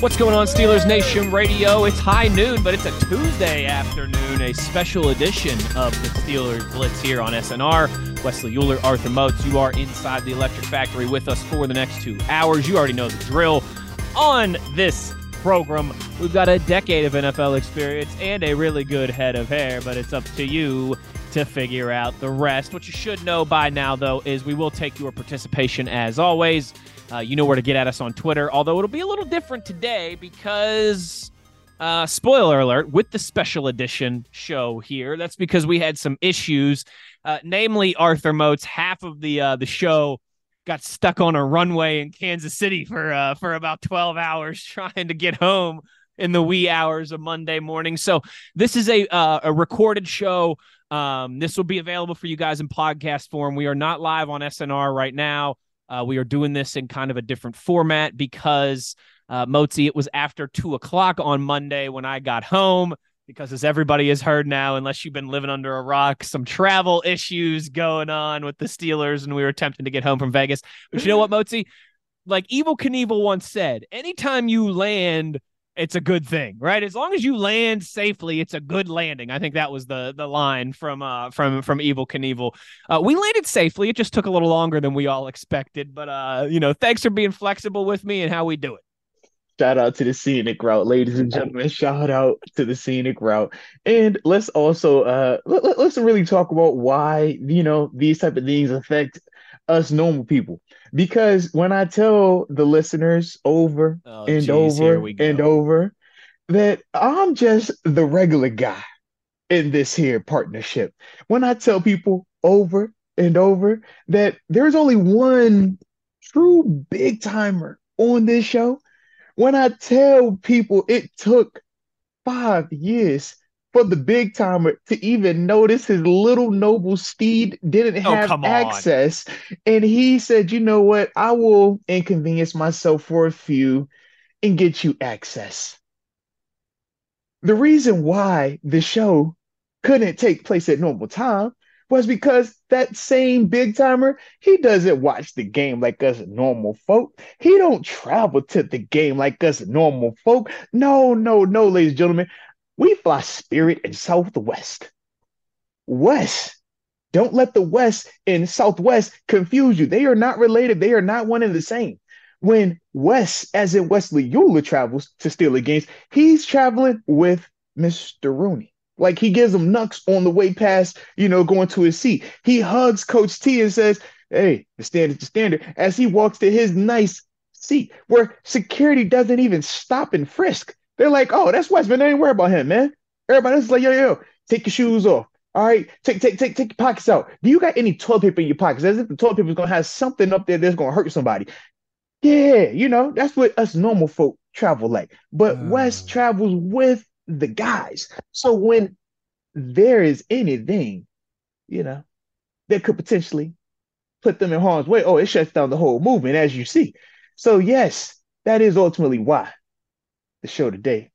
What's going on, Steelers Nation Radio? It's high noon, but it's a Tuesday afternoon, a special edition of the Steelers Blitz here on SNR. Wesley Uhler, Arthur Moats, you are inside the Electric Factory with us for the next two hours. You already know the drill. On this program, we've got a decade of NFL experience and a really good head of hair, but it's up to you to figure out the rest. What you should know by now, though, is we will take your participation as always. Uh, you know where to get at us on Twitter, although it'll be a little different today because, uh, spoiler alert, with the special edition show here, that's because we had some issues. Uh, namely, Arthur Moats, half of the uh, the show got stuck on a runway in Kansas City for uh, for about 12 hours trying to get home in the wee hours of Monday morning. So this is a uh, a recorded show. Um, this will be available for you guys in podcast form. We are not live on SNR right now. Uh, we are doing this in kind of a different format because uh, Mozi, it was after two o'clock on Monday when I got home. Because as everybody has heard now, unless you've been living under a rock, some travel issues going on with the Steelers, and we were attempting to get home from Vegas. But you know what, Mozi? Like Evel Knievel once said, anytime you land it's a good thing, right? As long as you land safely, it's a good landing. I think that was the the line from uh from from Evel Knievel. Uh, we landed safely. It just took a little longer than we all expected, but uh, you know, thanks for being flexible with me and how we do it. Shout out to the scenic route, ladies and gentlemen. Shout out to the scenic route, and let's also uh let, us really talk about why you know these type of things affect us normal people. Because when I tell the listeners over oh, and geez, over and over that I'm just the regular guy in this here partnership, when I tell people over and over that there's only one true big timer on this show, when I tell people it took five years for the big timer to even notice his little noble steed didn't oh, have access. And he said, you know what? I will inconvenience myself for a few and get you access. The reason why the show couldn't take place at normal time was because that same big timer, he doesn't watch the game like us normal folk. He don't travel to the game like us normal folk. No, no, no, ladies and gentlemen. We fly Spirit and Southwest. West. Don't let the West and Southwest confuse you. They are not related. They are not one and the same. When West, as in Wesley Uhler, travels to Steeler games, he's traveling with Mr. Rooney. Like he gives him knucks on the way past, you know, going to his seat. He hugs Coach T and says, Hey, the standard's the standard, as he walks to his nice seat where security doesn't even stop and frisk. They're like, oh, that's Westman. They ain't worry about him, man. Everybody else is like, yo, yo, take your shoes off. All right, take take take take your pockets out. Do you got any toilet paper in your pockets? As if the toilet paper is gonna have something up there that's gonna hurt somebody. Yeah, you know that's what us normal folk travel like. But uh. West travels with the guys. So when there is anything, you know, that could potentially put them in harm's way, oh, it shuts down the whole movement, as you see. So yes, that is ultimately why the show today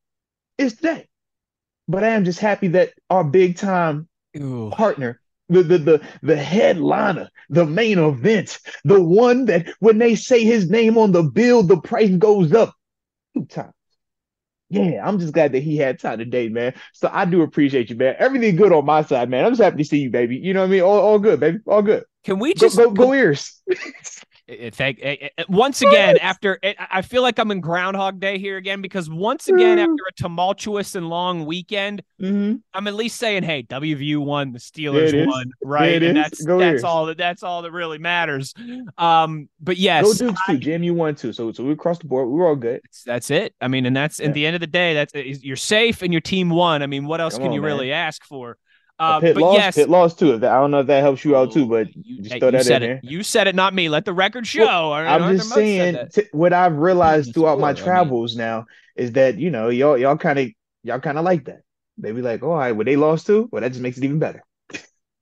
is today. But I am just happy that our big time partner, the, the the the headliner, the main event, the one that when they say his name on the bill, the price goes up two times. Yeah, I'm just glad that he had time today, man. So I do appreciate you, man. Everything good on my side, man. I'm just happy to see you, baby. You know what I mean? All, all good, baby. All good. Can we just go, go, go ears? It, thank once again after I feel like I'm in Groundhog Day here again because once again after a tumultuous and long weekend, Mm-hmm. I'm at least saying, hey, WVU won, the Steelers won, right? and that's Go that's Ears. all that that's all that really matters. Um, but Go yes, Dukes too. JMU won too. So so we across the board. We were all good. that's, that's it. I mean, and that's Yeah. at the end of the day, that's you're safe and your team won. I mean, what else Come can on, you man. really ask for? Uh, Pitt but lost. yes, Pitt lost too. I don't know if that helps you out too, but you, just throw that said in it. there. You said it, not me. Let the record show. Well, I'm Arthur just saying t- what I've realized throughout my Lord, I mean- travels now is that you know y'all y'all kind of y'all kind of like that. They be like, oh, all right, well they lost too. Well, that just makes it even better.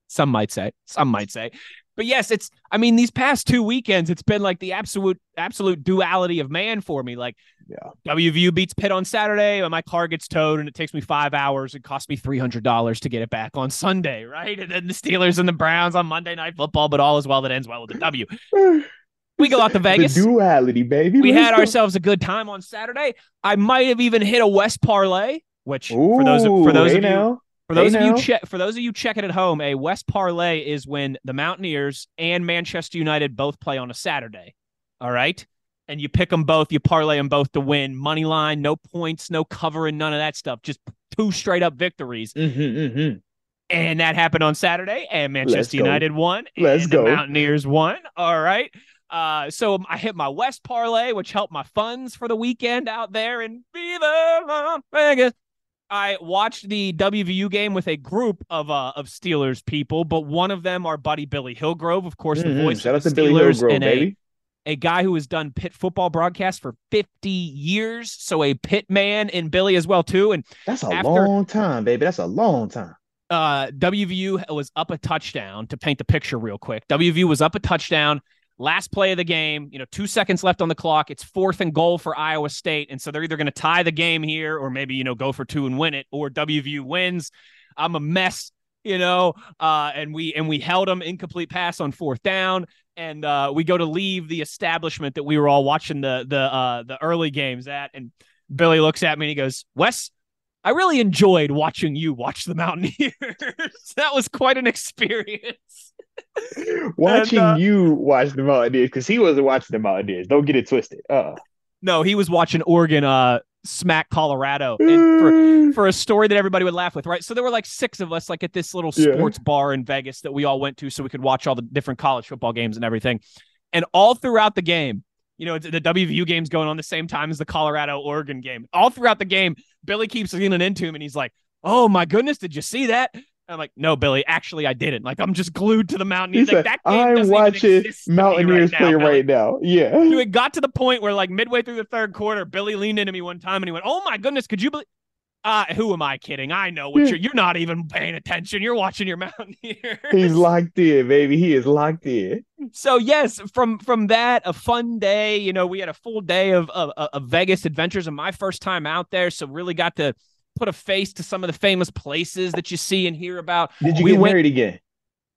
Some might say. Some might say. But yes, it's I mean, these past two weekends, it's been like the absolute absolute duality of man for me. Like Yeah. WVU beats Pitt on Saturday, and my car gets towed and it takes me five hours. It costs me three hundred dollars to get it back on Sunday, right? And then the Steelers and the Browns on Monday night football, but all is well that ends well with the W. We go out to Vegas. The duality, baby. we had ourselves a good time on Saturday. I might have even hit a West parlay, which for those Ooh, for those hey of you now. for those Hey of you check for those of you checking at home, a West parlay is when the Mountaineers and Manchester United both play on a Saturday. All right. And you pick them both, you parlay them both to win. Money line, no points, no covering, none of that stuff. Just two straight up victories. Mhm, mhm. And that happened on Saturday, and Manchester. United won. Let's and go. The Mountaineers won. All right. Uh, so I hit my West parlay, which helped my funds for the weekend out there in Viva Vegas. I watched the WVU game with a group of uh of Steelers people, but one of them, our buddy Billy Hillgrove, of course, the Mhm. voice Shout of the to Billy Steelers, Hillgrove, and a, baby. A guy who has done Pitt football broadcasts for 50 years. So a Pitt man in Billy as well, too. And That's a after- long time, baby. That's a long time. uh WVU was up a touchdown to paint the picture real quick. WVU was up a touchdown. Last play of the game, you know, two seconds left on the clock. It's fourth and goal for Iowa State. And so they're either going to tie the game here or maybe, you know, go for two and win it, or WVU wins. I'm a mess, you know. Uh, and we and we held them incomplete pass on fourth down. And uh, we go to leave the establishment that we were all watching the the uh, the early games at. And Billy looks at me and he goes, Wes, I really enjoyed watching you watch the Mountaineers. that was quite an experience. Watching uh, you watch the Mountaineers because he wasn't watching the Mountaineers. Don't get it twisted. Uh, No, he was watching Oregon uh smack Colorado and for mm. for a story that everybody would laugh with, right? So there were like six of us like at this little Yeah. sports bar in Vegas that we all went to so we could watch all the different college football games and everything. And all throughout the game, you know, the WVU game's going on the same time as the Colorado Oregon game. All throughout the game, Billy keeps leaning into him and he's like, "Oh my goodness, did you see that?" I'm like, "No, Billy, actually I didn't." Like I'm just glued to the he Mountaineers. Like, that game I'm watching Mountaineers right now, play Billy." right now. Yeah. Dude, it got to the point where like midway through the third quarter, Billy leaned into me one time and he went, "Oh my goodness, could you believe?" Uh, who am I kidding? I know what Yeah. you're. You're not even paying attention. You're watching your Mountaineers. He's locked in, baby. He is locked in. so yes, from from that, a fun day. You know, we had a full day of of, of Vegas adventures and my first time out there. So really got to put a face to some of the famous places that you see and hear about. Did you We get went- married again?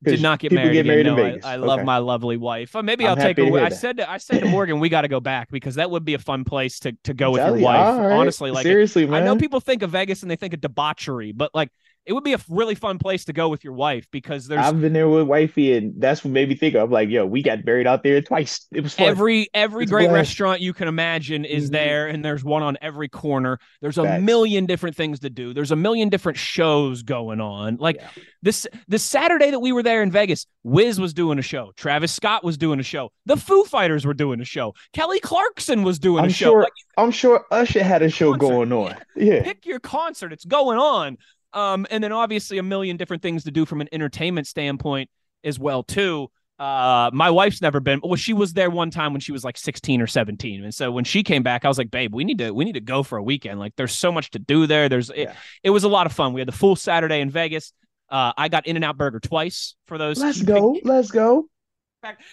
Did not get married. get again. married No, I- Vegas. I, love Okay. my lovely wife. Uh, maybe I'm I'll take her. I said to, I said to Morgan, we got to go back because that would be a fun place to to go with your wife. right. Honestly, like seriously, man. I know people think of Vegas and they think of debauchery, but like it would be a really fun place to go with your wife because there's I've been there with wifey, and that's what made me think of like, yo, we got married out there twice. It was fun. every every It's great blast. restaurant you can imagine is Mhm. there and there's one on every corner. There's a Facts. million different things to do. There's a million different shows going on. Like Yeah. this this Saturday that we were there in Vegas, Wiz was doing a show. Travis Scott was doing a show. The Foo Fighters were doing a show. Kelly Clarkson was doing I'm a show. sure. Like, I'm sure Usher had a show Concert, going on. Yeah. pick your concert. It's going on. Um, and then obviously a million different things to do from an entertainment standpoint as well too. Uh, my wife's never been. Well, she was there one time when she was like 16 or 17, and so when she came back, I was like, "Babe, we need to we need to go for a weekend. Like, there's so much to do there. There's it, Yeah. it was a lot of fun. We had the full Saturday in Vegas. Uh, I got In and Out Burger twice for those. Let's go. Let's go.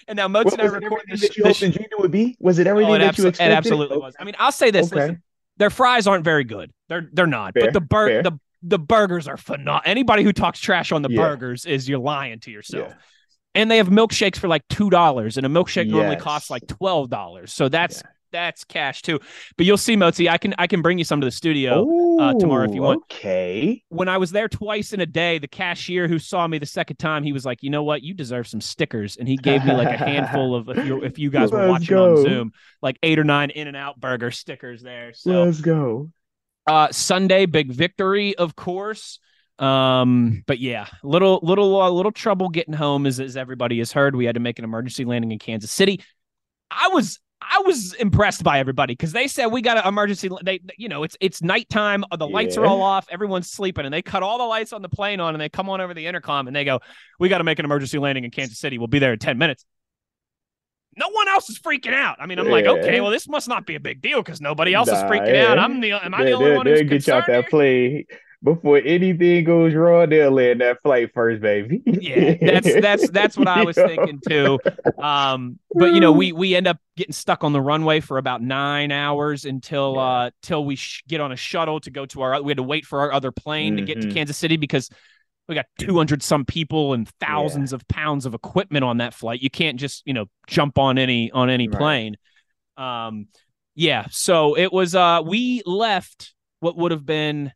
And now Moats and I it recorded this. that you this hoped it would be? Was it everything oh, it, that you abso- it expected? absolutely was. I mean, I'll say this. Okay. Listen, their fries aren't very good. They're they're not. Fair, but the bur- the the burgers are phenomenal. Anybody who talks trash on the Yeah. burgers is you're lying to yourself. Yeah. And they have milkshakes for like two dollars, and a milkshake normally costs like twelve dollars. So that's that's cash too. But you'll see, Motzi, I can I can bring you some to the studio uh, tomorrow if you want. Okay. When I was there twice in a day, the cashier who saw me the second time, he was like, "You know what? You deserve some stickers," and he gave me like a handful of if you if you guys were Let's watching go. on Zoom, like eight or nine In and Out Burger stickers there. So Let's go. Uh, Sunday, big victory, of course. Um, but yeah, little little uh, little trouble getting home as as everybody has heard. We had to make an emergency landing in Kansas City. I was I was impressed by everybody because they said we got an emergency. They you know it's it's nighttime. The lights are all off. Everyone's sleeping, and they cut all the lights on the plane on, and they come on over the intercom and they go, "We got to make an emergency landing in Kansas City. We'll be there in ten minutes." No one else is freaking out. I mean, I'm like, okay, well, this must not be a big deal because nobody else is freaking yeah. out. I'm the am I the They- only they- one who's they'll get you out that plane before anything goes wrong. They'll land that flight first, baby. Yeah, that's that's that's what I was thinking too. Um, but you know, we we end up getting stuck on the runway for about nine hours until Yeah. uh till we sh- get on a shuttle to go to our. We had to wait for our other plane to get to Mhm. Kansas City because we got two hundred some people and thousands of pounds of equipment on that flight. You can't just you know jump on any on any Right. plane. Um, yeah. So it was. Uh, we left what would have been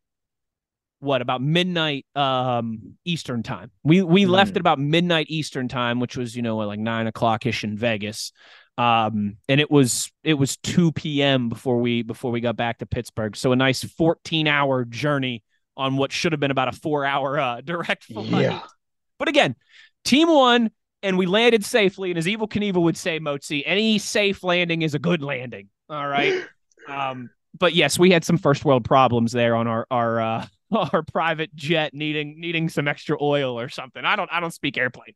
what about midnight um eastern time we we left Mm. at about midnight eastern time which was you know like nine o'clock ish in vegas um and it was it was 2 p.m before we before we got back to pittsburgh so a nice 14 hour journey on what should have been about a four hour uh direct flight Yeah. but again team won and we landed safely and as evel knievel would say mozi any safe landing is a good landing all right um but yes we had some first world problems there on our our uh our private jet needing needing some extra oil or something. I don't I don't speak airplane.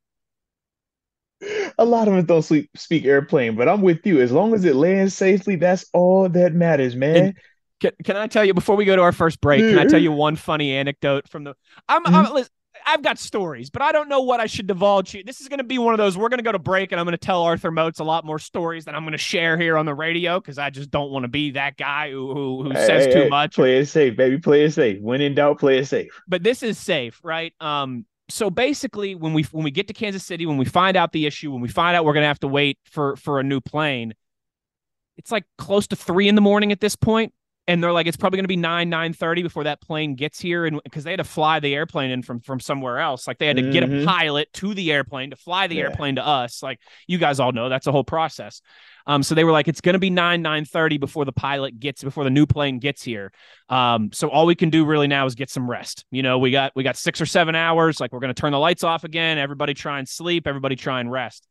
A lot of us don't sleep, speak airplane, but I'm with you. As long as it lands safely, that's all that matters, man. Can, can I tell you before we go to our first break? Can I tell you one funny anecdote from the? I'm, I'm listen, I've got stories, but I don't know what I should divulge here. This is going to be one of those. We're going to go to break, and I'm going to tell Arthur Moats a lot more stories than I'm going to share here on the radio because I just don't want to be that guy who who, who Hey, says hey, too hey, much. Play it safe, baby. Play it safe. When in doubt, play it safe. but this is safe, right? Um, so basically, when we when we get to Kansas City, when we find out the issue, when we find out we're gonna have to wait for for a new plane, it's like close to three in the morning at this point, and they're like, it's probably gonna be nine nine thirty before that plane gets here, and because they had to fly the airplane in from from somewhere else, like they had to get a Mhm. pilot to the airplane to fly the Yeah. airplane to us, like you guys all know that's a whole process. Um, so they were like, it's gonna be nine nine thirty before the pilot gets before the new plane gets here. Um, so all we can do really now is get some rest. You know, we got we got six or seven hours. Like we're gonna turn the lights off again. Everybody try and sleep. Everybody try and rest.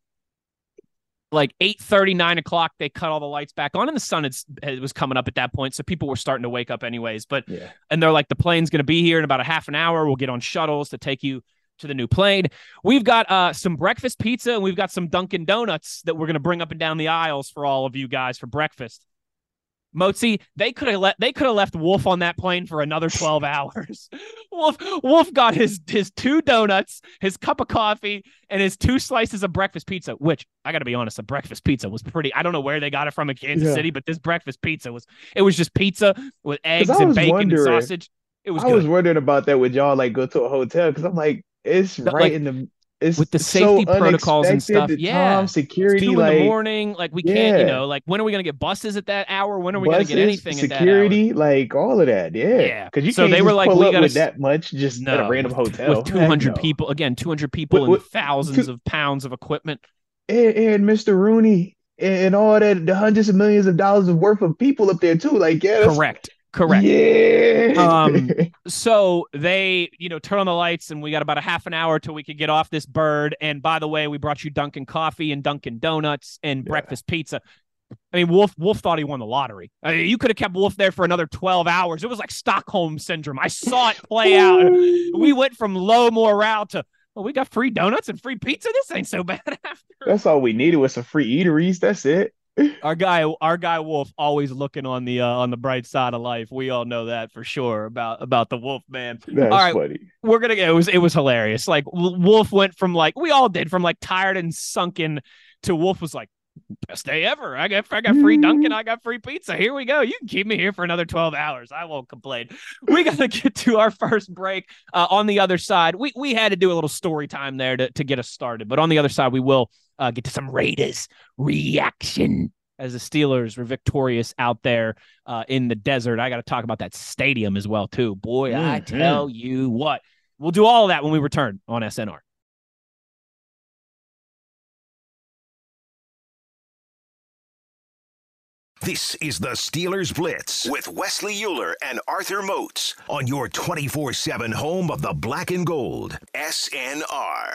Like 8 9 o'clock, they cut all the lights back on, and the sun it was coming up at that point. So people were starting to wake up anyways. But Yeah. and they're like, the plane's gonna be here in about a half an hour. We'll get on shuttles to take you to the new plane. We've got uh some breakfast pizza and we've got some Dunkin' Donuts that we're gonna bring up and down the aisles for all of you guys for breakfast. Mozi, they could have let they could have left Wolf on that plane for another 12 hours. Wolf Wolf got his his two donuts, his cup of coffee, and his two slices of breakfast pizza, which I gotta be honest, a breakfast pizza was pretty. I don't know where they got it from in Kansas Yeah. City, but this breakfast pizza was it was just pizza with eggs and bacon and sausage. It was I good. was wondering about that with y'all like go to a hotel because I'm like, it's right like, in the it's with the so safety protocols and stuff, yeah. time, It's security, two like in the morning. Like we can't, you know, like when are we gonna get buses at that hour? When are we gonna get anything at that hour? security, like all of that. Yeah, Yeah. Because you So can't they were like, we gotta with that much just no, at a random hotel with 200 no. people. Again, 200 people With- and with thousands two- of pounds of equipment. and, and Mr. Rooney and all that, the hundreds of millions of dollars worth of people up there too. Like, yeah, Correct. Correct. Yeah. Um, So they, you know, turn on the lights, and we got about a half an hour till we could get off this bird. And by the way, we brought you Dunkin' Coffee and Dunkin' Donuts and Yeah. breakfast pizza. I mean, Wolf Wolf thought he won the lottery. I mean, you could have kept Wolf there for another 12 hours. It was like Stockholm syndrome. I saw it play out. We went from low morale to, well, we got free donuts and free pizza. This ain't so bad after. That's all we needed was some free eateries. That's it. Our guy, our guy Wolf, always looking on the uh, on the bright side of life. We all know that for sure about about the Wolf man. That's All right. funny. we're gonna get it was it was hilarious. Like Wolf went from like we all did from like tired and sunken to Wolf was like best day ever. I got I got free Dunkin', I got free pizza. Here we go. You can keep me here for another 12 hours. I won't complain. We gotta get to our first break. Uh, on the other side, we we had to do a little story time there to, to get us started. But on the other side, we will uh, get to some Raiders reaction. as the Steelers were victorious out there uh, in the desert. I got to talk about that stadium as well, too. Boy, mm-hmm. I tell you what, we'll do all of that when we return on SNR. This is the Steelers Blitz with Wesley Uhler and Arthur Moats on your 24 7 home of the black and gold, SNR.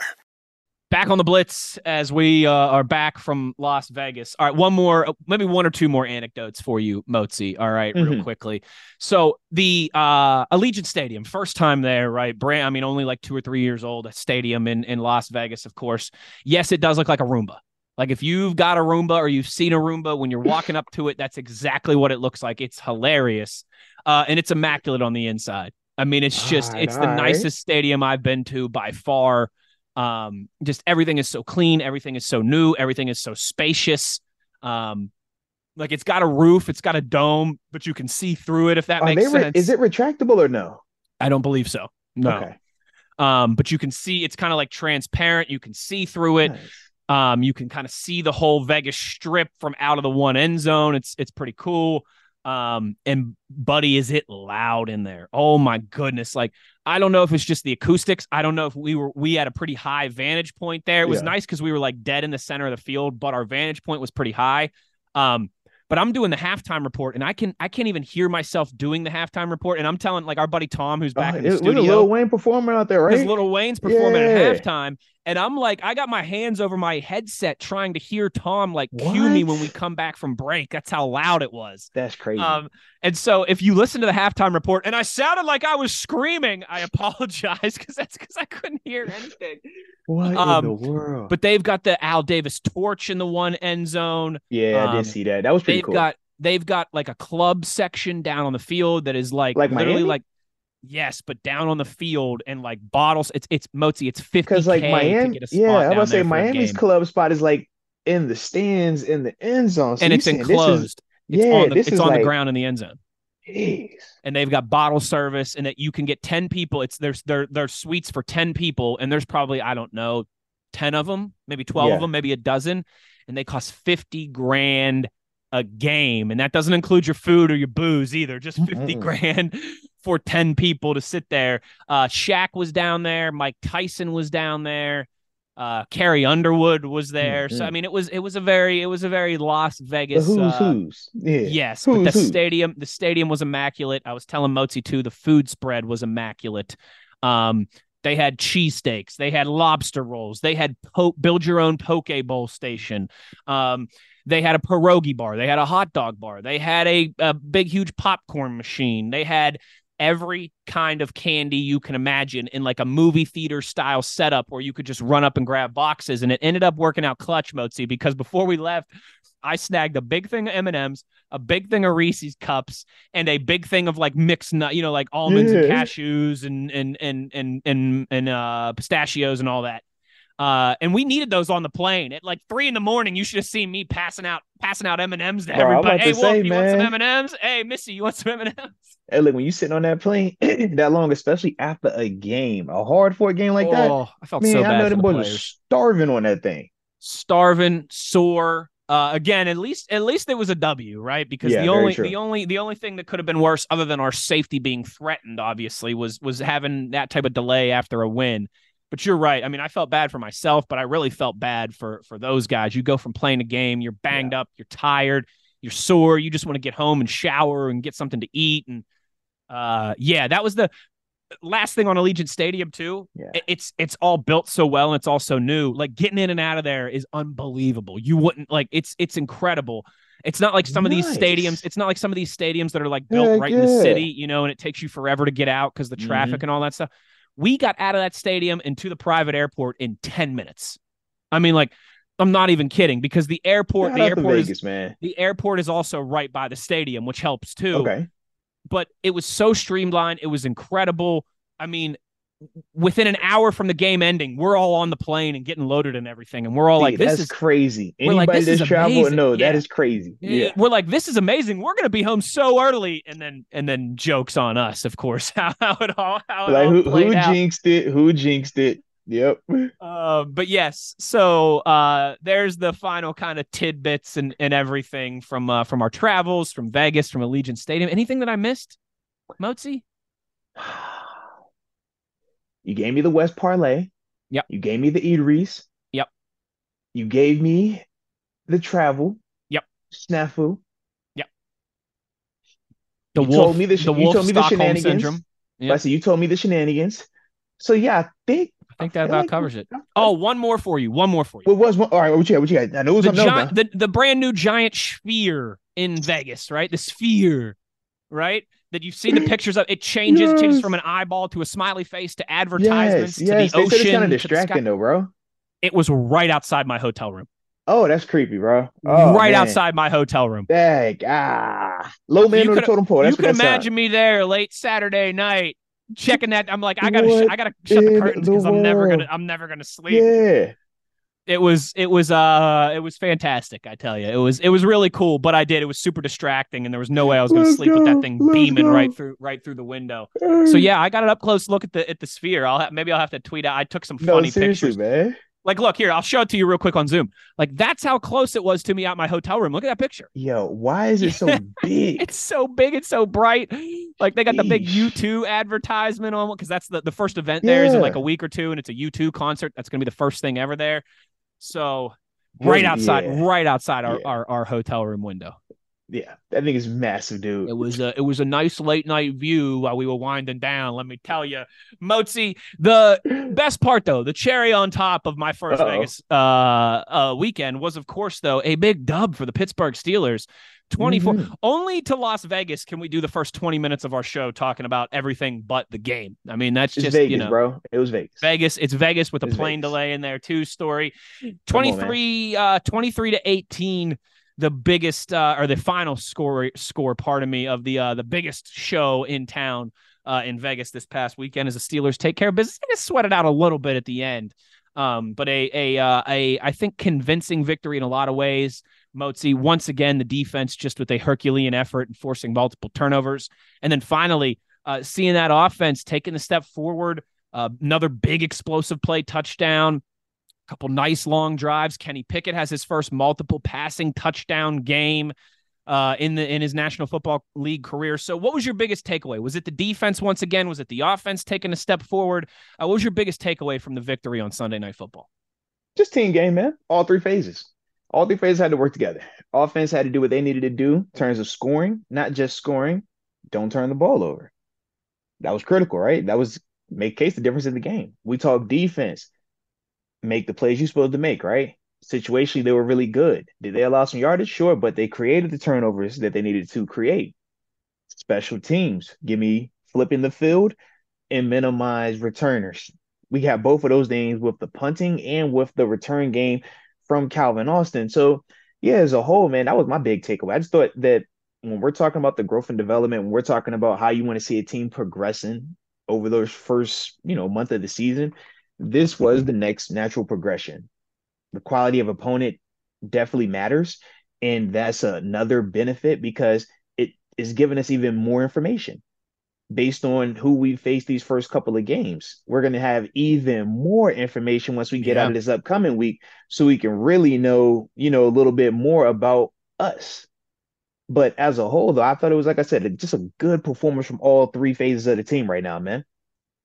Back on the Blitz as we uh, are back from Las Vegas. All right, one more, maybe one or two more anecdotes for you, Mozi. All right, mm-hmm. real quickly. So the uh, Allegiant Stadium, first time there, right? Brand, I mean, only like two or three years old. A stadium in in Las Vegas, of course. Yes, it does look like a Roomba. Like if you've got a Roomba or you've seen a Roomba when you're walking up to it, that's exactly what it looks like. It's hilarious. Uh, and it's immaculate on the inside. I mean, it's just it's the nicest stadium I've been to by far. Um, just everything is so clean, everything is so new, everything is so spacious. Um, like it's got a roof, it's got a dome, but you can see through it if that Are makes re- sense. Is it retractable or no? I don't believe so. No. Okay. Um, but you can see it's kind of like transparent. You can see through it. Nice. Um, you can kind of see the whole Vegas strip from out of the one end zone. It's it's pretty cool. Um, and buddy, is it loud in there? Oh my goodness! Like I don't know if it's just the acoustics. I don't know if we were we had a pretty high vantage point there. It was yeah. nice because we were like dead in the center of the field, but our vantage point was pretty high. Um, but I'm doing the halftime report, and I can I can't even hear myself doing the halftime report. And I'm telling like our buddy Tom, who's back oh, in the studio, Lil Wayne performing out there, right? Because Lil Wayne's performing yeah. at halftime, and I'm like, I got my hands over my headset trying to hear Tom like what? cue me when we come back from break. That's how loud it was. That's crazy. Um, and so if you listen to the halftime report, and I sounded like I was screaming, I apologize because that's because I couldn't hear anything. What um, in the world? But they've got the Al Davis torch in the one end zone. Yeah, um, I did um, see that. That was pretty they've cool. Got, they've got like a club section down on the field that is like, like literally Miami? like yes, but down on the field and like bottles. It's it's Mozi. It's fifty because like Miami. yeah, I was gonna say Miami's club spot is like in the stands in the end zone, so and it's enclosed. It's yeah, on the, it's on like, the ground in the end zone. Jeez. And they've got bottle service, and that you can get ten people. It's there's there there's suites for ten people, and there's probably I don't know, ten of them, maybe twelve yeah. of them, maybe a dozen, and they cost fifty grand a game, and that doesn't include your food or your booze either. Just 50 mm-hmm. grand for 10 people to sit there. Uh, Shaq was down there. Mike Tyson was down there. Uh, Carrie Underwood was there. Mm-hmm. So I mean, it was it was a very it was a very Las Vegas. The who's uh, who's yeah. Yes, who's, but the who's. stadium the stadium was immaculate. I was telling Mozi too. The food spread was immaculate. Um, they had cheesesteaks. They had lobster rolls. They had po- build your own poke bowl station. Um, they had a pierogi bar. They had a hot dog bar. They had a, a big, huge popcorn machine. They had every kind of candy you can imagine in like a movie theater style setup where you could just run up and grab boxes. And it ended up working out clutch, Mozi, because before we left, I snagged a big thing of M&Ms, a big thing of Reese's cups, and a big thing of like mixed nut, you know, like almonds yeah. and cashews and and and and and and uh pistachios and all that. Uh, and we needed those on the plane at like three in the morning. You should have seen me passing out passing out M and M's to Bro, everybody. Hey, Wolf, say, you man. want some M and M's? Hey, Missy, you want some M and M's? Hey, look, when you sitting on that plane that long, especially after a game, a hard fought game like oh, that, I felt man, so bad. I know them boys were starving on that thing, starving, sore. Uh, again, at least at least there was a W, right? Because yeah, the only the only the only thing that could have been worse, other than our safety being threatened, obviously, was was having that type of delay after a win. But you're right. I mean, I felt bad for myself, but I really felt bad for for those guys. You go from playing a game, you're banged yeah. up, you're tired, you're sore, you just want to get home and shower and get something to eat. And uh, yeah, that was the last thing on Allegiant Stadium too. Yeah. It's it's all built so well and it's all so new. Like getting in and out of there is unbelievable. You wouldn't like it's it's incredible. It's not like some nice. of these stadiums. It's not like some of these stadiums that are like built Heck right yeah. in the city, you know, and it takes you forever to get out because the traffic mm-hmm. and all that stuff. We got out of that stadium and to the private airport in 10 minutes. I mean, like, I'm not even kidding because the airport, the airport Vegas, is man. the airport is also right by the stadium, which helps too. Okay. But it was so streamlined. It was incredible. I mean, within an hour from the game ending, we're all on the plane and getting loaded and everything, and we're all like, "This is crazy." Anybody like, that's traveled, no, yeah. that is crazy. Yeah, we're like, "This is amazing. We're gonna be home so early," and then and then jokes on us, of course. How, how it all how like all who, who jinxed it? Who jinxed it? Yep. Uh, but yes, so uh, there's the final kind of tidbits and, and everything from uh, from our travels, from Vegas, from Allegiant Stadium. Anything that I missed, Mozi? You gave me the West Parlay. Yep. You gave me the eateries. Yep. You gave me the travel. Yep. Snafu. Yep. The you wolf, told me the, sh- the you wolf told me the shenanigans. syndrome. Yep. I said you told me the shenanigans. So yeah, I think I think that about like- covers it. Oh, one more for you. One more for you. what was one? All right, what you got? What you got? I know it was the, giant, the the brand new giant sphere in Vegas, right? The sphere, right? That you've seen the pictures of. It changes. It changes from an eyeball to a smiley face to advertisements Yes, to yes. the They ocean. it's kind of to the sky. distracting though, bro. It was right outside my hotel room. Oh, that's creepy, bro. Oh, right man. outside my hotel room. Dang, ah, low man You on the totem pole. That's you can imagine me there late Saturday night checking that. I'm like, I gotta, sh- I gotta shut the curtains because I'm never gonna, I'm never gonna sleep. Yeah, It was, it was, uh, it was fantastic. I tell you, it was, it was really cool. But I did. It was super distracting, and there was no way I was gonna Let's sleep with that thing beaming go. right through, right through the window. So yeah, I got an up close look at the at the sphere. I'll ha- maybe I'll have to tweet out. I took some no, funny pictures. man. Like, look here, I'll show it to you real quick on Zoom. Like, that's how close it was to me at my hotel room. Look at that picture. Yo, why is it so big? It's so big, it's so bright. Like they got the big U2 advertisement on because that's the, the first event there is in like a week or two, and it's a U2 concert. That's gonna be the first thing ever there. So right Yeah. outside, right outside our, Yeah. our, our hotel room window. Yeah, that thing is massive, dude. It was a it was a nice late night view while we were winding down. Let me tell you, Mozi. The best part though, the cherry on top of my 1st Uh-oh. Vegas uh, uh weekend was, of course, though a big dub for the Pittsburgh Steelers. 24 Mhm. only to Las Vegas can we do the first 20 minutes of our show talking about everything but the game. I mean, that's It's just Vegas, you know bro. It was Vegas. Vegas. It's Vegas with a plane Vegas. delay in there too. Story Come on, 23 uh 23 to 18 the biggest uh or the final score score pardon me of the uh the biggest show in town uh in Vegas this past weekend as the Steelers take care of business. They just sweat it out a little bit at the end. Um but a a uh, a I think convincing victory in a lot of ways. Mozi once again the defense just with a Herculean effort and forcing multiple turnovers and then finally uh seeing that offense taking a step forward uh, another big explosive play touchdown a couple nice long drives. Kenny Pickett has his first multiple passing touchdown game uh, in the in his National Football League career. So, what was your biggest takeaway? Was it the defense once again? Was it the offense taking a step forward? Uh, what was your biggest takeaway from the victory on Sunday Night Football? Just team game, man. All three phases. All three phases had to work together. Offense had to do what they needed to do in terms of scoring, not just scoring. Don't turn the ball over. That was critical, right? That was make case the difference in the game. We talk defense. Make the plays you're supposed to make, right? Situationally, they were really good. Did they allow some yardage? Sure, but they created the turnovers that they needed to create. Special teams, give me flipping the field and minimize returners. We got both of those things with the punting and with the return game from Calvin Austin. So, yeah, as a whole, man, that was my big takeaway. I just thought that when we're talking about the growth and development, when we're talking about how you want to see a team progressing over those first, you know, month of the season, this was the next natural progression. The quality of opponent definitely matters. And that's another benefit because it is giving us even more information based on who we face these first couple of games. We're going to have even more information once we get Yeah. out of this upcoming week so we can really know, you know, a little bit more about us. But as a whole, though, I thought it was, like I said, just a good performance from all three phases of the team right now, man.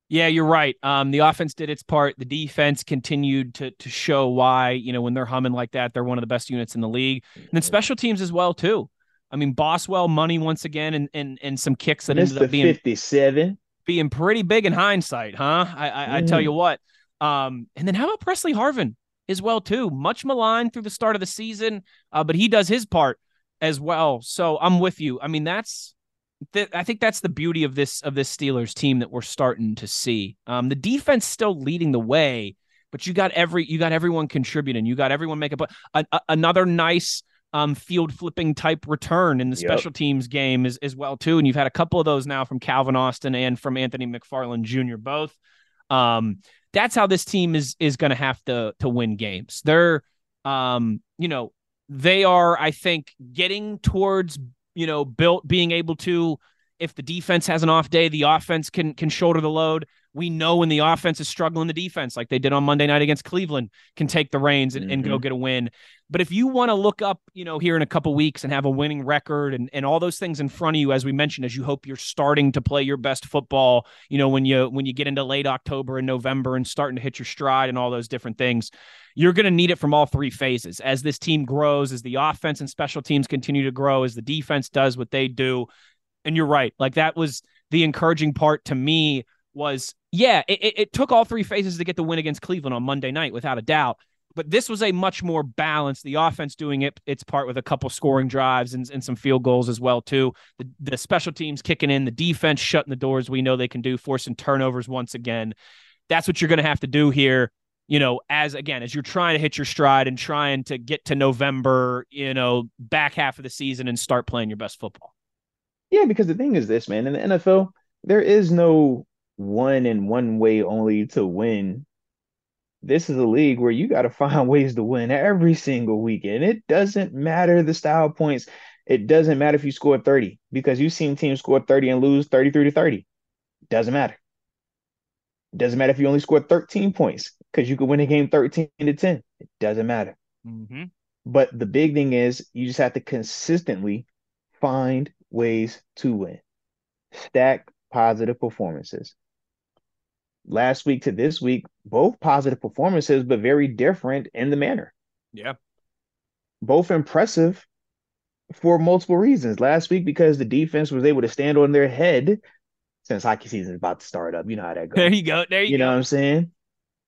Yeah, you're right. Um, the offense did its part. The defense continued to to show why, you know, when they're humming like that, they're one of the best units in the league. And then special teams as well too. I mean, Boswell money once again, and and and some kicks that ended up being 57. being pretty big in hindsight, huh? I I, I tell Mm. you what. Um, and then how about Pressley Harvin as well too? Much maligned through the start of the season, uh, but he does his part as well. So I'm with you. I mean, that's th- I think that's the beauty of this of this Steelers team that we're starting to see. Um, the defense still leading the way, but you got every you got everyone contributing. You got everyone making a, a, another nice um, field flipping type return in the Yep. special teams game as, as well too. And you've had a couple of those now from Calvin Austin and from Anthony McFarland Jr. both. Um, that's how this team is is going to have to to win games. They're um, you know, they are I think getting towards you know built being able to if the defense has an off day, the offense can can shoulder the load. We know when the offense is struggling, the defense, like they did on Monday night against Cleveland, can take the reins and, mm-hmm. and go mm-hmm. get a win. But if you want to look up, you know, here in a couple weeks and have a winning record and, and all those things in front of you, as we mentioned, as you hope you're starting to play your best football, you know, when you when you get into late October and November and starting to hit your stride and all those different things, you're going to need it from all three phases. As this team grows, as the offense and special teams continue to grow, as the defense does what they do. And you're right. Like that was the encouraging part to me was yeah, it, it took all three phases to get the win against Cleveland on Monday night, without a doubt. But this was a much more balanced. The offense doing it its part with a couple scoring drives and, and some field goals as well too. The, the special teams kicking in, the defense shutting the doors. We know they can do, forcing turnovers once again. That's what you're going to have to do here. You know, as again, as you're trying to hit your stride and trying to get to November, you know, back half of the season and start playing your best football. Yeah, because the thing is this, man, in the NFL, there is no one and one way only to win. This is a league where you got to find ways to win every single weekend. It doesn't matter the style points. It doesn't matter if you score 30 because you've seen teams score 30 and lose 33 to 30. Doesn't matter. It doesn't matter if you only score 13 points because you could win a game 13 to 10. It doesn't matter. Mm-hmm. But the big thing is you just have to consistently find ways to win. Stack positive performances last week to this week, both positive performances, but very different in the manner. Yeah. Both impressive for multiple reasons. Last week, because the defense was able to stand on their head since hockey season is about to start up. You know how that goes. There you go. There you, go. you go. know what I'm saying?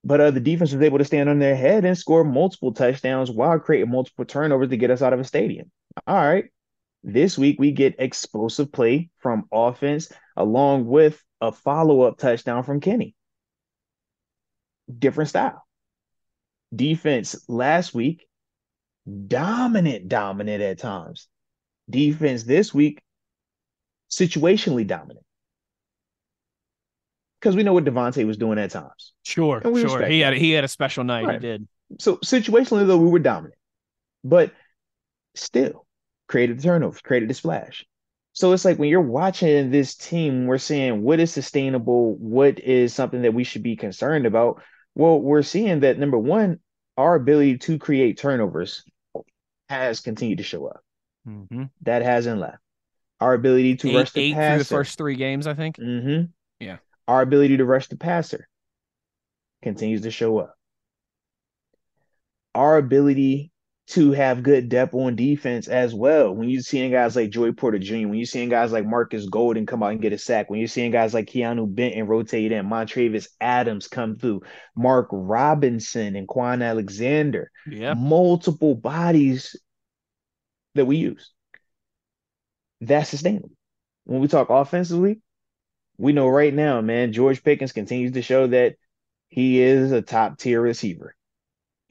But uh, the defense was able to stand on their head and score multiple touchdowns while creating multiple turnovers to get us out of a stadium. All right. This week, we get explosive play from offense along with a follow up touchdown from Kenny different style. Defense last week, dominant, dominant at times. Defense this week, situationally dominant. Because we know what Davante was doing at times. Sure, sure. He had he had a special night. Right. He did. So situationally, though, we were dominant, but still created the turnovers, created the splash. So it's like when you're watching this team, we're saying what is sustainable, what is something that we should be concerned about. Well, we're seeing that number one, our ability to create turnovers has continued to show up. Mm-hmm. That hasn't left. Our ability to eight, rush the passer. the first three games, I think. Mm-hmm. Yeah. Our ability to rush the passer continues to show up. Our ability to have good depth on defense as well. When you're seeing guys like Joey Porter Jr., when you're seeing guys like Marcus Golden come out and get a sack, when you're seeing guys like Keanu Benton rotate in, Montravius Adams come through, Mark Robinson and Kwon Alexander, yeah. multiple bodies that we use. That's sustainable. When we talk offensively, we know right now, man, George Pickens continues to show that he is a top tier receiver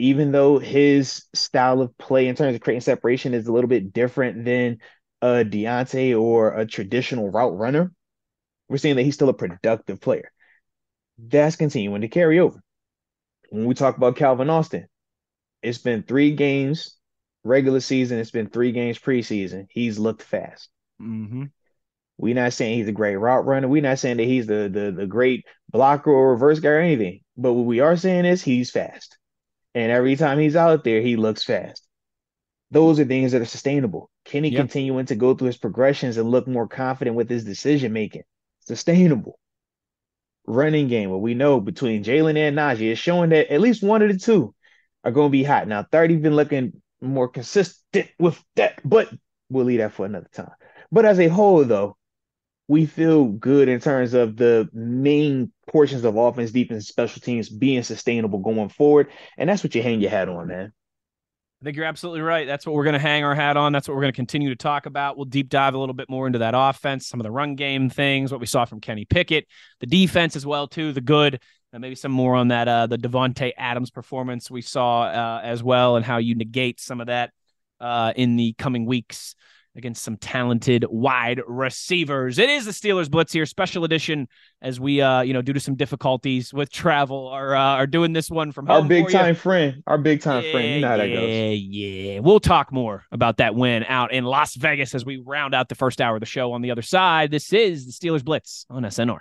even though his style of play in terms of creating separation is a little bit different than a Diontae or a traditional route runner, we're seeing that he's still a productive player. That's continuing to carry over. When we talk about Calvin Austin, it's been three games regular season, it's been three games preseason. He's looked fast. Mm-hmm. We're not saying he's a great route runner. We're not saying that he's the, the the great blocker or reverse guy or anything. But what we are saying is he's fast. And every time he's out there, he looks fast. Those are things that are sustainable. Kenny yep. continuing to go through his progressions and look more confident with his decision making? Sustainable. Running game, what we know between Jaylen and Najee is showing that at least one of the two are going to be hot. Now, 30 been looking more consistent with that, but we'll leave that for another time. But as a whole, though, we feel good in terms of the main portions of offense, defense, special teams being sustainable going forward. And that's what you hang your hat on, man. I think you're absolutely right. That's what we're going to hang our hat on. That's what we're going to continue to talk about. We'll deep dive a little bit more into that offense, some of the run game things, what we saw from Kenny Pickett, the defense as well too, the good, and maybe some more on that uh, the Davante Adams performance we saw uh, as well, and how you negate some of that uh, in the coming weeks against some talented wide receivers. It is the Steelers Blitz here, special edition, as we, uh, you know, due to some difficulties with travel, are uh, are doing this one from our big time you. friend, our big time yeah, friend. You know how that goes. Yeah, yeah. We'll talk more about that win out in Las Vegas as we round out the first hour of the show. On the other side, this is the Steelers Blitz on SNR.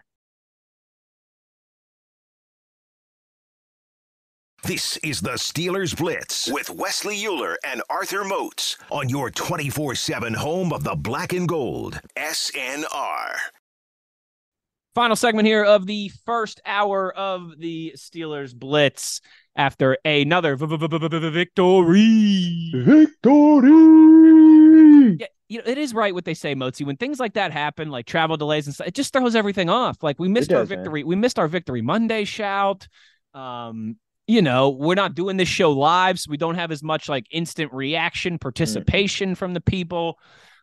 This is the Steelers Blitz with Wesley Uhler and Arthur Moats on your 24 7 home of the black and gold, SNR. Final segment here of the first hour of the Steelers Blitz after another victory. Victory! Yeah, you know, it is right what they say, Mozi. When things like that happen, like travel delays and stuff, it just throws everything off. Like we missed It our does, man. victory. We missed our victory Monday shout. Um, you know, we're not doing this show live, so we don't have as much like instant reaction, participation from the people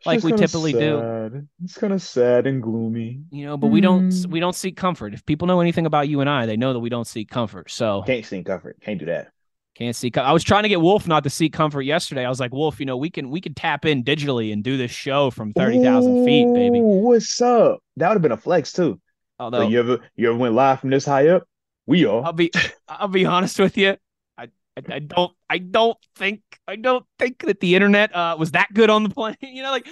like we typically do. It's kind of sad and gloomy. You know, but we don't Mm. we don't seek comfort. If people know anything about you and I, they know that we don't seek comfort. So Can't sing comfort. Can't do that. can't seek. I was trying to get Wolf not to seek comfort yesterday. I was like, Wolf, you know, we can we can tap in digitally and do this show from thirty thousand feet, baby. What's up? That would have been a flex too. Although Like, you ever you ever went live from this high up? We are. I'll be I'll be honest with you. I, I I don't I don't think I don't think that the internet uh was that good on the plane. You know, like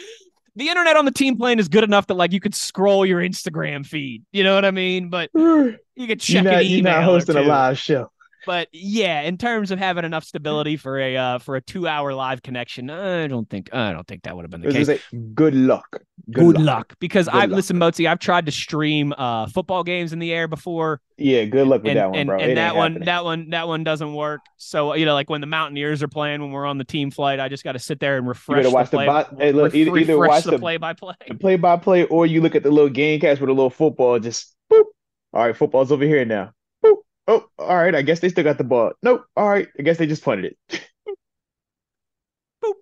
the internet on the team plane is good enough that like you could scroll your Instagram feed. You know what I mean? But You're you could check not, an you're email. not hosting a live show. But yeah, in terms of having enough stability for a uh, for a two hour live connection, I don't think I don't think that would have been the case. like, good luck. Good, luck. because Good I've luck. listened, Mozi. I've tried to stream uh, football games in the air before, Yeah, good luck with and that one, and, bro. and that one happening. that one that one doesn't work. So you know, like when the Mountaineers are playing when we're on the team flight, I just got to sit there and refresh gotta watch the play, bot- hey, look, either- either refresh watch the the- play by play. the play by play, or you look at the little game cast with a little football, just boop. All right, football's over here now. Oh, all right. I guess they still got the ball. Nope. All right. I guess they just punted it. Boop.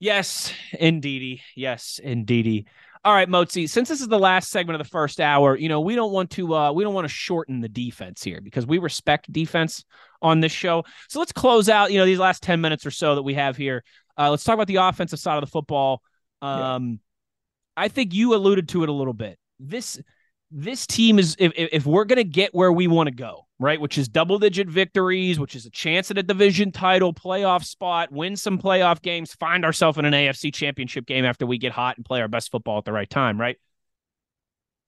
Yes, indeedy. Yes, indeedy. All right, Mozi. Since this is the last segment of the first hour, you know we don't want to uh, we don't want to shorten the defense here because we respect defense on this show. So let's close out. You know these last ten minutes or so that we have here. Uh, let's talk about the offensive side of the football. Yeah. Um, I think you alluded to it a little bit. This this team is if if we're gonna get where we want to go, right, which is double digit victories, which is a chance at a division title, playoff spot, win some playoff games, find ourselves in an AFC championship game after we get hot and play our best football at the right time, right?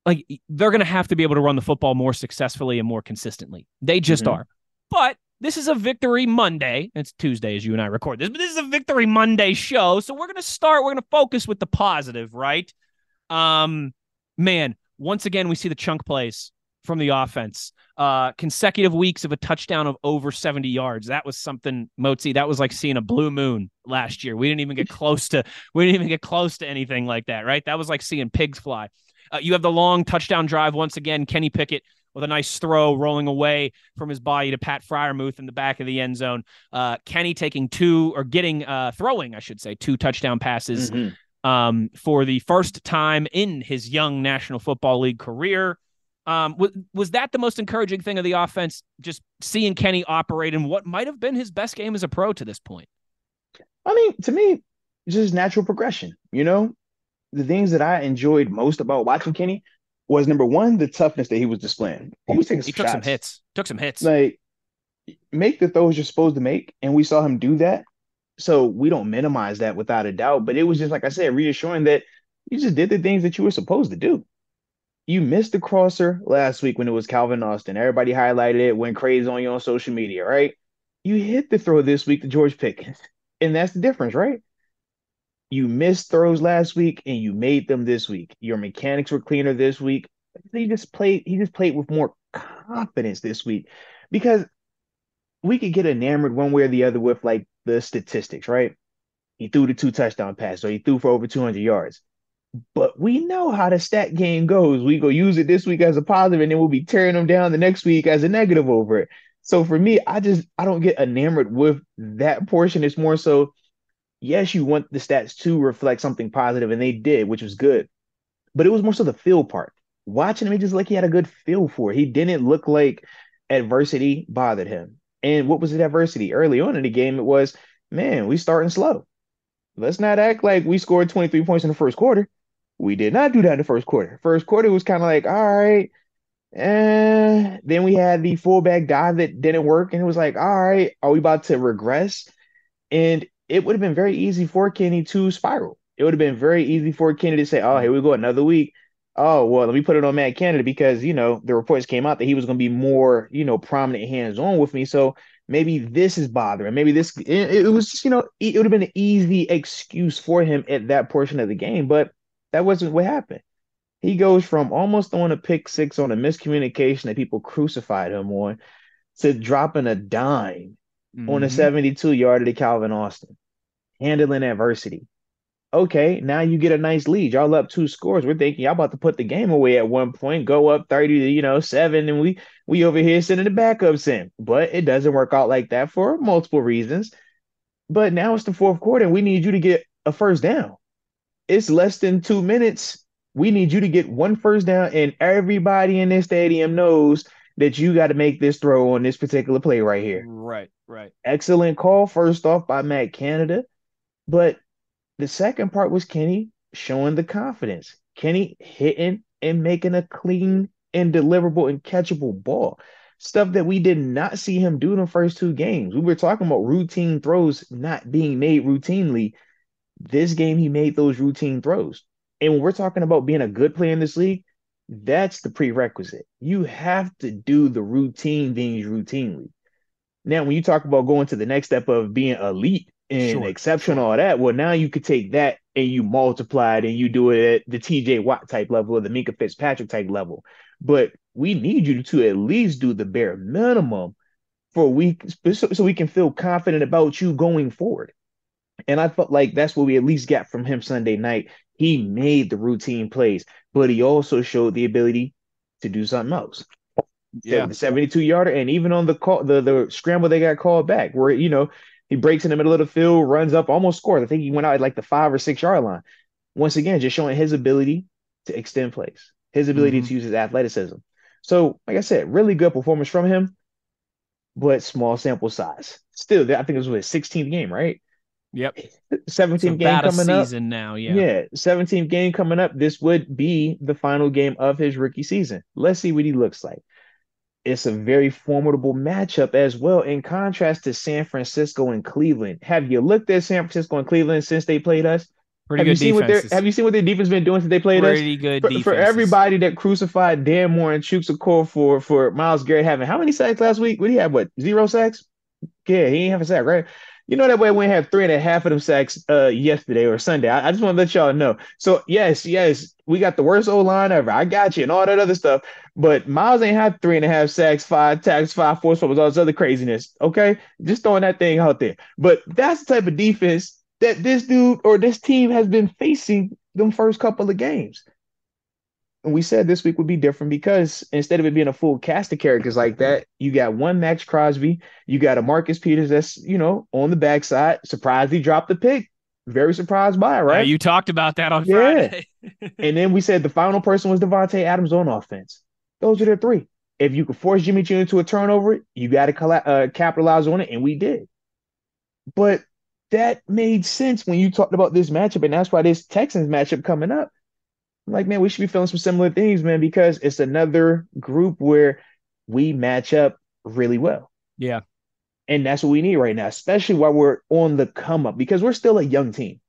Like they're gonna have to be able to run the football more successfully and more consistently. They just Mhm. are. But this is a victory Monday. It's Tuesday as you and I record this, but this is a victory Monday show. So we're gonna start, we're gonna focus with the positive, right? Um, man, once again, we see the chunk plays from the offense. Uh, consecutive weeks of a touchdown of over 70 yards. That was something, Mozi. That was like seeing a blue moon last year. We didn't even get close to. We didn't even get close to anything like that, right? That was like seeing pigs fly. Uh, you have the long touchdown drive once again. Kenny Pickett with a nice throw rolling away from his body to Pat Freiermuth in the back of the end zone. Uh, Kenny taking two or getting uh, throwing, I should say, two touchdown passes Mhm. Um, for the first time in his young National Football League career. Um, was, was that the most encouraging thing of the offense? Just seeing Kenny operate in what might have been his best game as a pro to this point. I mean, to me, it's just natural progression. You know, the things that I enjoyed most about watching Kenny was number one, the toughness that he was displaying. He was taking He some took some hits. Took some hits. Like, make the throws you're supposed to make, and we saw him do that. So we don't minimize that without a doubt. But it was just like I said, reassuring that you just did the things that you were supposed to do. You missed the crosser last week when it was Calvin Austin. Everybody highlighted it, went crazy on you on social media, right? You hit the throw this week to George Pickens, and that's the difference, right? You missed throws last week and you made them this week. Your mechanics were cleaner this week. He just played, he just played with more confidence this week because we could get enamored one way or the other with like the statistics, right? He threw the two touchdown pass, so he threw for over 200 yards. But we know how the stat game goes. We go use it this week as a positive, and then we'll be tearing them down the next week as a negative over it. So for me, I just I don't get enamored with that portion. It's more so, yes, you want the stats to reflect something positive, and they did, which was good. But it was more so the feel part. Watching him, he just like he had a good feel for it. He didn't look like adversity bothered him. And what was the adversity? Early on in the game, it was, man, we starting slow. Let's not act like we scored 23 points in the first quarter. We did not do that in the first quarter. First quarter was kind of like, all right. And then we had the fullback dive that didn't work. And it was like, all right, are we about to regress? And it would have been very easy for Kenny to spiral. It would have been very easy for Kenny to say, oh, here we go, another week. Oh, well, let me put it on Matt Canada because, you know, the reports came out that he was going to be more, you know, prominent hands on with me. So maybe this is bothering. Maybe this it, it was just, you know, it would have been an easy excuse for him at that portion of the game, but that wasn't what happened. He goes from almost throwing a pick six on a miscommunication that people crucified him on to dropping a dime mm-hmm. on a 72 yarder to Calvin Austin, handling adversity. Okay, now you get a nice lead. Y'all up two scores. We're thinking y'all about to put the game away at one point, go up 30 to, you know, seven, and we we over here sending the backups in. But it doesn't work out like that for multiple reasons. But now it's the fourth quarter, and we need you to get a first down. It's less than two minutes. We need you to get one first down, and everybody in this stadium knows that you got to make this throw on this particular play right here. Right, right. Excellent call, first off, by Matt Canada. But the second part was Kenny showing the confidence. Kenny hitting and making a clean and deliverable and catchable ball. Stuff that we did not see him do in the first two games. We were talking about routine throws not being made routinely. This game, he made those routine throws. And when we're talking about being a good player in this league, that's the prerequisite. You have to do the routine things routinely. Now, when you talk about going to the next step of being elite and sure, exceptional, sure. all that, well, now you could take that and you multiply it and you do it at the TJ Watt type level or the Minkah Fitzpatrick type level. But we need you to at least do the bare minimum for we so, so we can feel confident about you going forward. And I felt like that's what we at least got from him Sunday night. He made the routine plays, but he also showed the ability to do something else. Yeah, the 72 yarder, and even on the call, the the scramble they got called back, where you know he breaks in the middle of the field, runs up, almost scores. I think he went out at like the five or six yard line. Once again, just showing his ability to extend plays, his ability mm-hmm. to use his athleticism. So, like I said, really good performance from him, but small sample size. Still, I think it was his 16th game, right? Yep. 17th game coming up. Season now, yeah. Yeah, 17th game coming up. This would be the final game of his rookie season. Let's see what he looks like. It's a very formidable matchup as well, in contrast to San Francisco and Cleveland. Have you looked at San Francisco and Cleveland since they played us? Pretty have good you seen defenses. what their Have you seen what their defense been doing since they played us? Pretty us? good for, for, everybody that crucified Dan Moore and Chuks Okorafor for for Myles Garrett having how many sacks last week? What he have What zero sacks? Yeah, he didn't have a sack, right? You know that way we had three and a half of them sacks uh, yesterday or Sunday. I, I just want to let y'all know. So yes, yes, we got the worst O line ever. I got you and all that other stuff. But Myles ain't had three and a half sacks, five tackles, five force fumbles, all this other craziness. Okay, just throwing that thing out there. But that's the type of defense that this dude or this team has been facing them first couple of games. And we said this week would be different because instead of it being a full cast of characters like that, you got one Maxx Crosby, you got a Marcus Peters that's, you know, on the backside. Surprised he dropped the pick. Very surprised by it, right? Yeah, you talked about that on yeah. Friday. and then we said the final person was Davante Adams on offense. Those are the three. If you could force Jimmy G into a turnover, you got to uh, capitalize on it, and we did. But that made sense when you talked about this matchup, and that's why this Texans matchup coming up I'm like, man, we should be feeling some similar things, man, because it's another group where we match up really well. Yeah. And that's what we need right now, especially while we're on the come up because we're still a young team.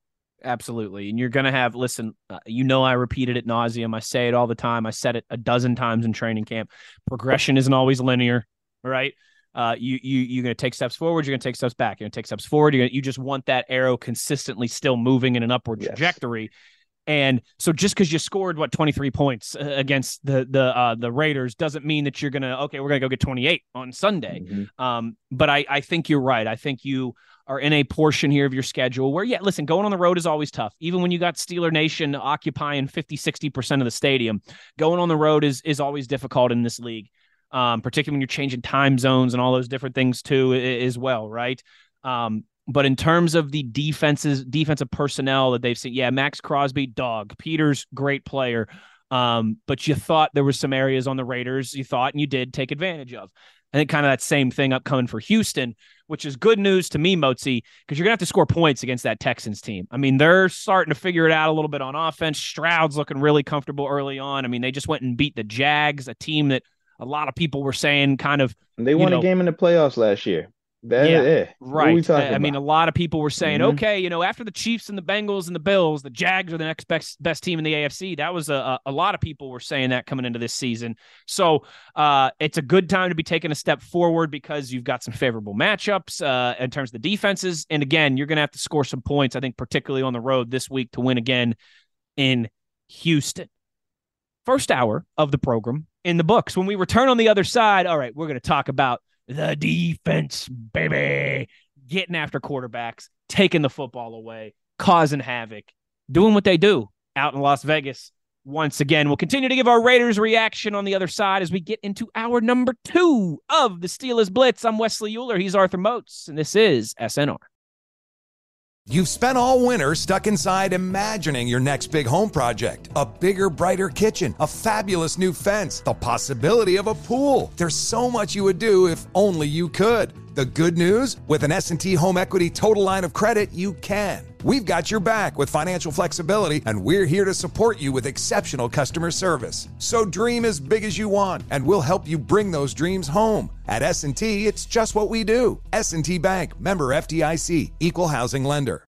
Absolutely. And you're going to have, listen, uh, you know, I repeated it nauseum. I say it all the time. I said it a dozen times in training camp. Progression isn't always linear, right? Uh, you you you're going to take steps forward. You're going to take steps back. You're going to take steps forward. You're gonna, you just want that arrow consistently still moving in an upward yes. And so just because you scored what 23 points uh, against the the uh, the Raiders doesn't mean that you're gonna okay we're gonna go get 28 on Sunday. Mm-hmm. Um, but I I think you're right. I think you are in a portion here of your schedule where yeah listen going on the road is always tough even when you got Steeler Nation occupying 50 60% of the stadium going on the road is is always difficult in this league um, particularly when you're changing time zones and all those different things too as well right um, but in terms of the defenses, defensive personnel that they've seen, yeah, Maxx Crosby, dog. Peters, great player. Um, but you thought there was some areas on the Raiders you thought and you did take advantage of. I think kind of that same thing upcoming for Houston, which is good news to me, Motzi, because you're gonna have to score points against that Texans team. I mean, they're starting to figure it out a little bit on offense. Stroud's looking really comfortable early on. I mean, they just went and beat the Jags, a team that a lot of people were saying kind of they won know, a game in the playoffs last year. That, Yeah, yeah. What are we Right. I mean, a lot of people were saying, Mhm. okay, you know, after the Chiefs and the Bengals and the Bills, the Jags are the next best best team in the AFC. That was a, a, a lot of people were saying that coming into this season. So uh, it's a good time to be taking a step forward because you've got some favorable matchups uh, in terms of the defenses. And again, you're going to have to score some points, I think, particularly on the road this week to win again in Houston. First hour of the program in the books. When we return on the other side, all right, we're going to talk about the defense, baby, getting after quarterbacks, taking the football away, causing havoc, doing what they do out in Las Vegas. Once again, we'll continue to give our Raiders reaction on the other side as we get into our number two of the Steelers Blitz. I'm Wesley Uhler. He's Arthur Moats, and this is SNR. You've spent all winter stuck inside imagining your next big home project. A bigger, brighter kitchen, a fabulous new fence, the possibility of a pool. There's so much you would do if only you could. The good news, with an S&T Home Equity Total Line of Credit, you can. We've got your back with financial flexibility and we're here to support you with exceptional customer service. So dream as big as you want and we'll help you bring those dreams home. At S&T, it's just what we do. S&T Bank, member FDIC, equal housing lender.